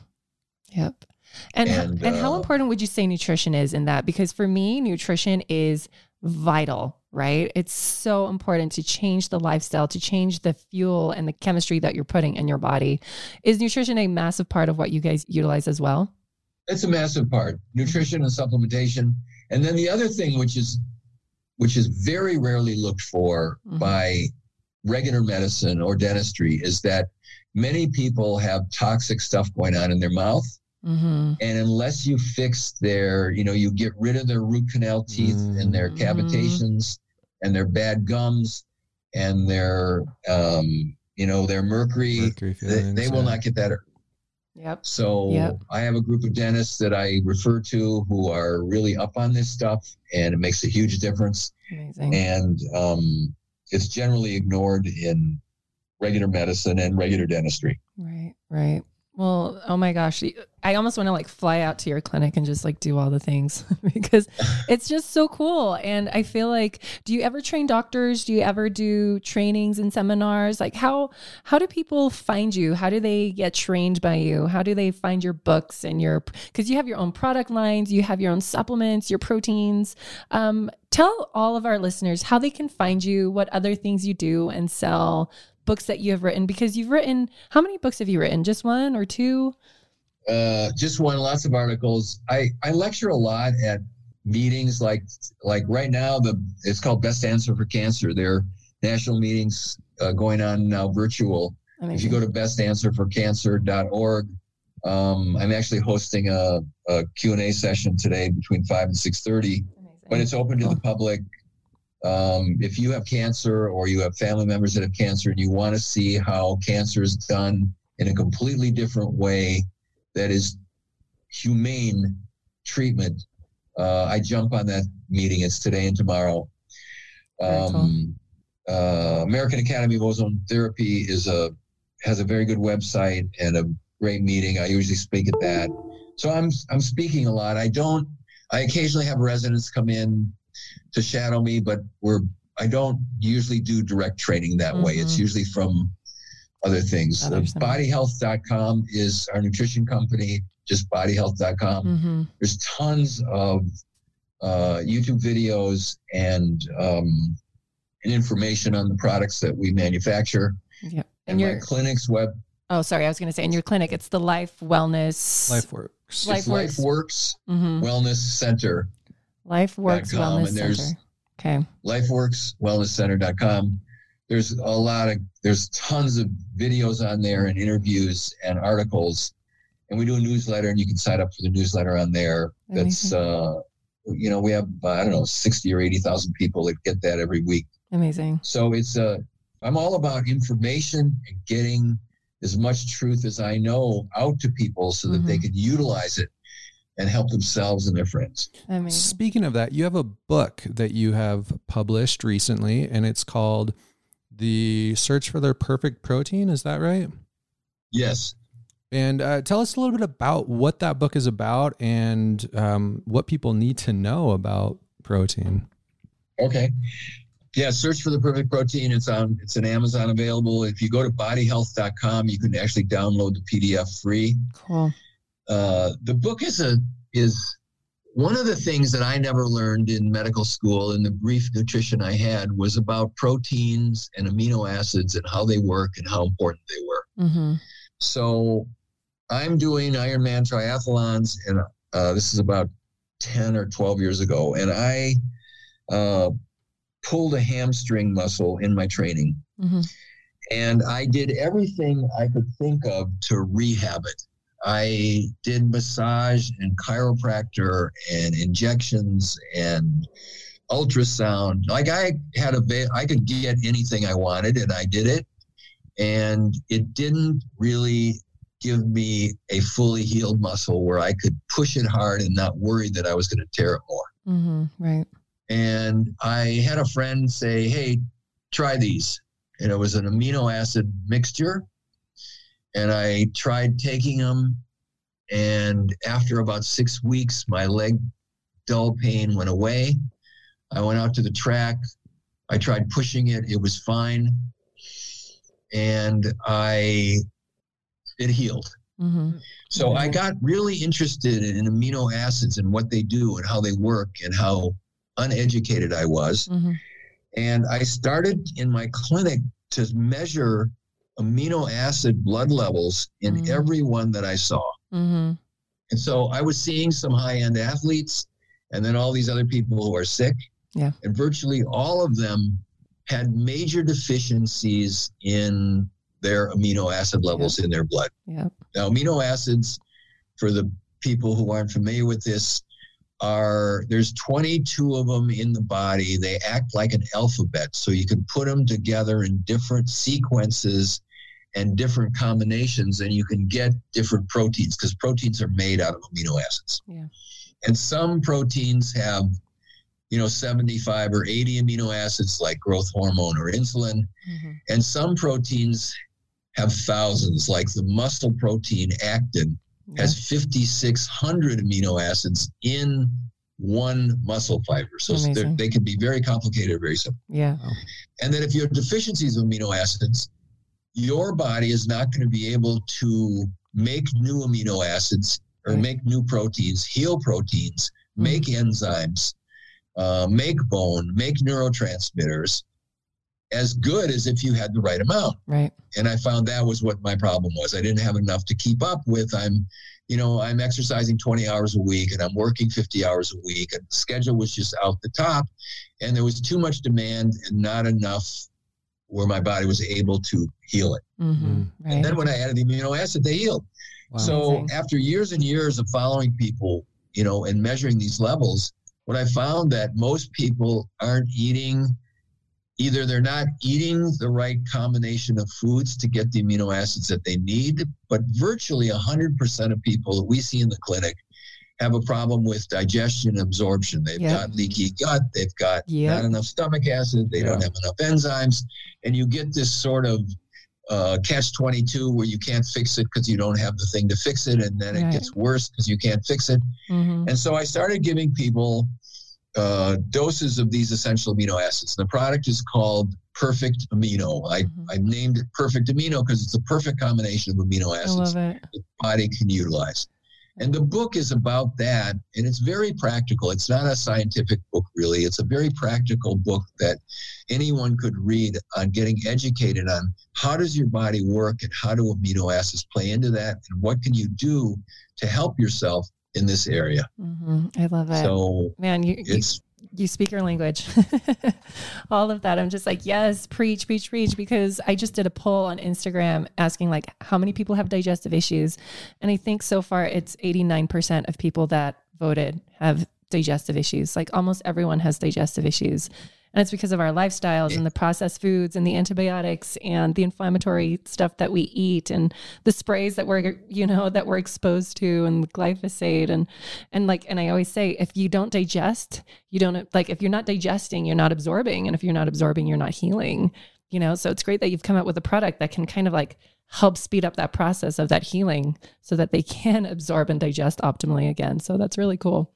Yep. And and, and how uh, important would you say nutrition is in that? Because for me, nutrition is vital, right? It's so important to change the lifestyle, to change the fuel and the chemistry that you're putting in your body. Is nutrition a massive part of what you guys utilize as well? It's a massive part. Nutrition and supplementation. And then the other thing which is which is very rarely looked for Mhm. by regular medicine or dentistry is that many people have toxic stuff going on in their mouth Mm-hmm. and unless you fix their you know you get rid of their root canal teeth and their Mhm. cavitations and their bad gums and their um you know their mercury, Mercury they, they will yeah. not get better Yep. so Yep. i have a group of dentists that i refer to who are really up on this stuff and it makes a huge difference Amazing. and um it's generally ignored in regular medicine and regular dentistry Right, right. Well, oh my gosh, I almost want to like fly out to your clinic and just like do all the things because it's just so cool. And I feel like, do you ever train doctors? Do you ever do trainings and seminars? Like how how do people find you? How do they get trained by you? How do they find your books and your because you have your own product lines, you have your own supplements, your proteins. Um, tell all of our listeners how they can find you, what other things you do and sell books that you have written because you've written how many books have you written just one or two uh, just one, lots of articles. I, I lecture a lot at meetings like like right now the it's called Best Answer for Cancer. There are national meetings uh, going on now virtual. If you go to bestanswerforcancer.org, um, I'm actually hosting a, a Q&A session today between 5 and 6.30, but it's open to the public. Um, if you have cancer or you have family members that have cancer and you want to see how cancer is done in a completely different way that is humane treatment, uh, I jump on that meeting. It's today and tomorrow. Very cool. Um, uh, American Academy of Ozone Therapy is a has a very good website and a great meeting. I usually speak at that. So I'm I'm speaking a lot. I don't. I occasionally have residents come in to shadow me, but we're I don't usually do direct training that way. It's Mhm. usually from other things. Other Uh, bodyhealth.com is our nutrition company. Just bodyhealth.com mm-hmm. there's tons of uh, YouTube videos and um, and information on the products that we manufacture. yeah And, and your clinic's web oh sorry i was going to say in your clinic it's the life wellness Life works. Life it's Works. LifeWorks Mhm. Wellness Center. Life works com, wellness center okay LifeWorksWellnessCenter.com. There's a lot of there's tons of videos on there and interviews and articles. And we do a newsletter, and you can sign up for the newsletter on there. That's uh, you know we have I don't know sixty or eighty thousand people that get that every week. amazing So it's uh, I'm all about information and getting as much truth as I know out to people so that they Mhm. can utilize it and help themselves and their friends. amazing Speaking of that, you have a book that you have published recently, and it's called "The Search for the Perfect Protein." Is that right? Yes. And uh, tell us a little bit about what that book is about and um, what people need to know about protein. Okay. Yeah, search for the perfect protein. It's on it's an Amazon available. If you go to bodyhealth.com, you can actually download the PDF free. cool Uh, the book is a is one of the things that I never learned in medical school in the brief nutrition I had was about proteins and amino acids and how they work and how important they were. mm-hmm. So I'm doing Ironman triathlons, and uh, this is about 10 or 12 years ago. And I uh, pulled a hamstring muscle in my training. Mm-hmm. And I did everything I could think of to rehab it. I did massage and chiropractor and injections and ultrasound. Like I had a bit, I could get anything I wanted, and I did it. And it didn't really give me a fully healed muscle where I could push it hard and not worry that I was going to tear it more. Mm-hmm. right And I had a friend say, Hey, try these. And it was an amino acid mixture. And I tried taking them. And after about six weeks, my leg dull pain went away. I went out to the track. I tried pushing it. It was fine. And I, it healed. Mm-hmm. So I got really interested in amino acids and what they do and how they work and how uneducated I was. Mm-hmm. And I started in my clinic to measure amino acid blood levels in Mm. everyone that I saw. Mm-hmm. And so I was seeing some high end athletes and then all these other people who are sick. Yeah. And virtually all of them had major deficiencies in their amino acid levels in their blood. Yeah. Now, amino acids, for the people who aren't familiar with this, are there's 22 of them in the body. They act like an alphabet, so you can put them together in different sequences and different combinations, and you can get different proteins because proteins are made out of amino acids. Yeah. And some proteins have, you know, 75 or 80 amino acids, like growth hormone or insulin, Mm-hmm. and some proteins have thousands, like the muscle protein actin has 5,600 amino acids in one muscle fiber. So they're- they can be very complicated, or very simple. Yeah. And then if you have deficiencies of amino acids, your body is not going to be able to make new amino acids or Right. make new proteins, heal proteins, Mhm. make enzymes, uh, make bone, make neurotransmitters as good as if you had the right amount Right. and i found that was what my problem was i didn't have enough to keep up with i'm you know i'm exercising 20 hours a week and i'm working 50 hours a week and the schedule was just out the top and there was too much demand and not enough where my body was able to heal it Mm-hmm. Right. and then when i added the amino acid they healed Wow. so Amazing. after years and years of following people you know and measuring these levels what i found that most people aren't eating either they're not eating the right combination of foods to get the amino acids that they need but virtually 100% of people that we see in the clinic have a problem with digestion absorption they've Yeah. got leaky gut they've got Yeah. not enough stomach acid they don't have enough enzymes and you get this sort of uh, catch 22 where you can't fix it because you don't have the thing to fix it and then it gets worse because you can't fix it Mm-hmm. and so i started giving people uh, doses of these essential amino acids the product is called perfect amino i, Mhm. I named it perfect amino because it's a perfect combination of amino acids it. the body can utilize. And the book is about that, and it's very practical. It's not a scientific book, really. It's a very practical book that anyone could read on getting educated on how does your body work and how do amino acids play into that, and what can you do to help yourself in this area. Mm-hmm. I love it. So Man, you, you it's you speak our language. All of that. I'm just like, yes, preach, preach, preach. Because I just did a poll on Instagram asking like how many people have digestive issues. And I think so far it's 89% of people that voted have digestive issues. Like almost everyone has digestive issues. And it's because of our lifestyles and the processed foods and the antibiotics and the inflammatory stuff that we eat and the sprays that we're, you know, that we're exposed to and glyphosate and and like and I always say if you don't digest, you don't like if you're not digesting, you're not absorbing. And if you're not absorbing, you're not healing. You know, so it's great that you've come up with a product that can kind of like help speed up that process of that healing so that they can absorb and digest optimally again. So that's really cool.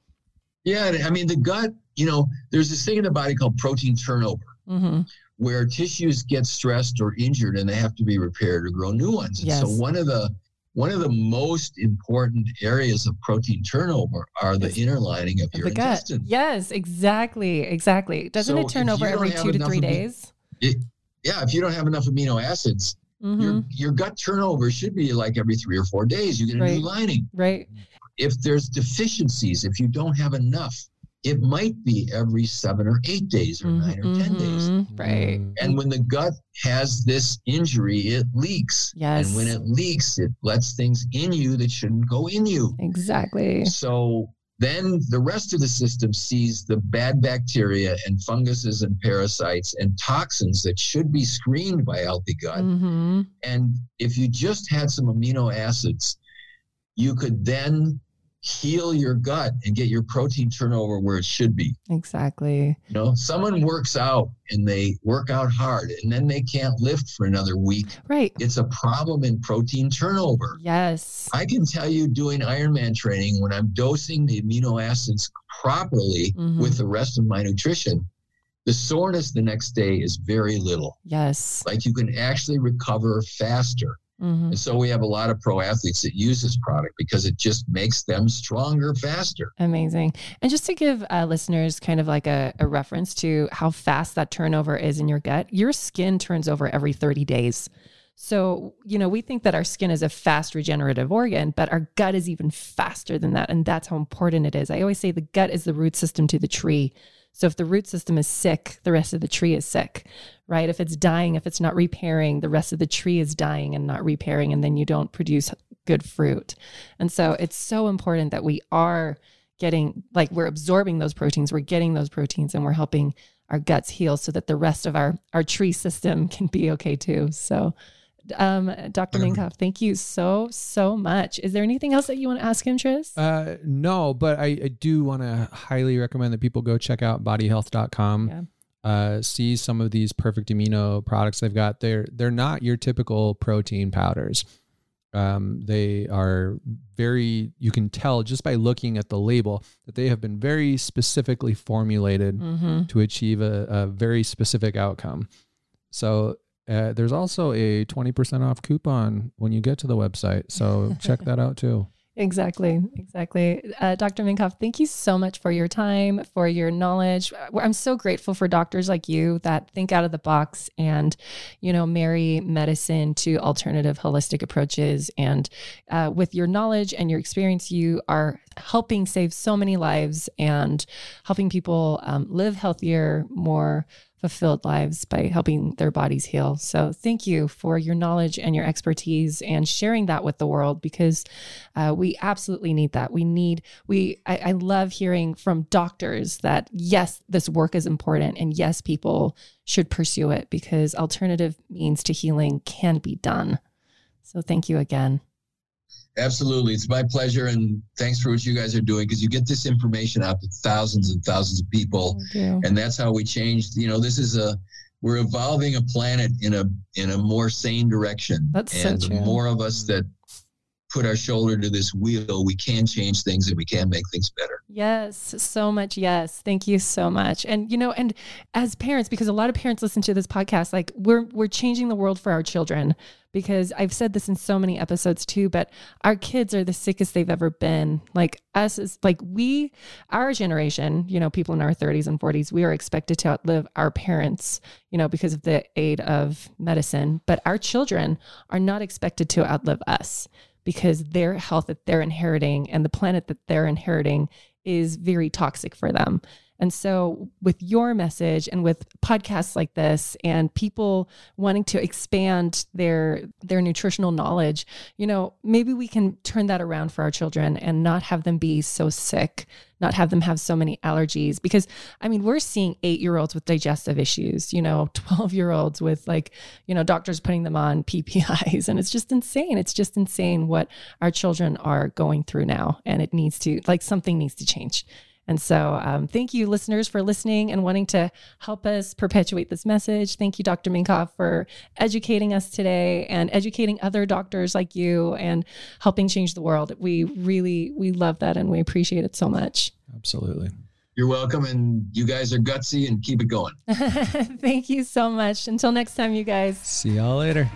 Yeah, I mean the gut. You know, there's this thing in the body called protein turnover. Mm-hmm. where tissues get stressed or injured and they have to be repaired or grow new ones. And so one of the one of the most important areas of protein turnover are the inner lining of your the gut. intestine. Yes, exactly. Exactly. Doesn't So it turn over every two to three days? Yeah, if you don't have enough amino acids, hmm your your gut turnover should be like every three or four days. You get a Right. new lining. Right. If there's deficiencies, if you don't have enough, it might be every seven or eight days or nine or ten days. Mhm. Right. Mm. And when the gut has this injury, it leaks. Yes. And when it leaks, it lets things in you that shouldn't go in you. Exactly. So then the rest of the system sees the bad bacteria and funguses and parasites and toxins that should be screened by healthy gut. hmm And if you just had some amino acids, you could then heal your gut and get your protein turnover where it should be. Exactly. You know, someone works out and they work out hard and then they can't lift for another week. Right. It's a problem in protein turnover. Yes. I can tell you doing Ironman training when I'm dosing the amino acids properly Mhm. with the rest of my nutrition, the soreness the next day is very little. Yes. Like you can actually recover faster. Mhm. And so we have a lot of pro athletes that use this product because it just makes them stronger faster. Amazing. And just to give uh, listeners kind of like a, a reference to how fast that turnover is in your gut, your skin turns over every 30 days. So, you know, we think that our skin is a fast regenerative organ, but our gut is even faster than that. And that's how important it is. I always say the gut is the root system to the tree. So if the root system is sick, the rest of the tree is sick, right? If it's dying, if it's not repairing, the rest of the tree is dying and not repairing, and then you don't produce good fruit. And so it's so important that we are getting, like, we're absorbing those proteins, we're getting those proteins, and we're helping our guts heal so that the rest of our our tree system can be okay too. So, um, Dr. Minkoff, thank you so so much. Is there anything else that you want to ask him, Tris? Uh, no, but I, I do want to highly recommend that people go check out bodyhealth.com. Yeah. Uh, see some of these perfect amino products they've got. They're they're not your typical protein powders. Um, they are very. You can tell just by looking at the label that they have been very specifically formulated Mm-hmm. to achieve a, a very specific outcome. So uh, there's also a 20% off coupon when you get to the website. So check that out too. Exactly, exactly. Uh, Dr. Minkoff, thank you so much for your time, for your knowledge. I'm so grateful for doctors like you that think out of the box and, you know, marry medicine to alternative holistic approaches. And uh, with your knowledge and your experience, you are helping save so many lives and helping people um, live healthier, more fulfilled lives by helping their bodies heal. So, thank you for your knowledge and your expertise and sharing that with the world because uh, we absolutely need that. We need, we, I, I love hearing from doctors that yes, this work is important and yes, people should pursue it because alternative means to healing can be done. So, thank you again. Absolutely. It's my pleasure. And thanks for what you guys are doing because you get this information out to thousands and thousands of people. And that's how we change. You know, this is a, we're evolving a planet in a in a more sane direction. That's so and the true. more of us that put our shoulder to this wheel, we can change things and we can make things better. Yes, so much. Yes. Thank you so much. And you know, and as parents, because a lot of parents listen to this podcast, like we're we're changing the world for our children because I've said this in so many episodes too, but our kids are the sickest they've ever been. Like us is like we, our generation, you know, people in our 30s and 40s, we are expected to outlive our parents, you know, because of the aid of medicine. But our children are not expected to outlive us because their health that they're inheriting and the planet that they're inheriting is very toxic for them. And so, with your message and with podcasts like this, and people wanting to expand their their nutritional knowledge, you know, maybe we can turn that around for our children and not have them be so sick, not have them have so many allergies. Because I mean, we're seeing eight year olds with digestive issues, you know, twelve year olds with like, you know, doctors putting them on PPIs, and it's just insane. It's just insane what our children are going through now, and it needs to like something needs to change. And so, um, thank you, listeners, for listening and wanting to help us perpetuate this message. Thank you, Dr. Minkoff, for educating us today and educating other doctors like you and helping change the world. We really, we love that and we appreciate it so much. Absolutely. You're welcome, and you guys are gutsy and keep it going. thank you so much. Until next time, you guys. See y'all later.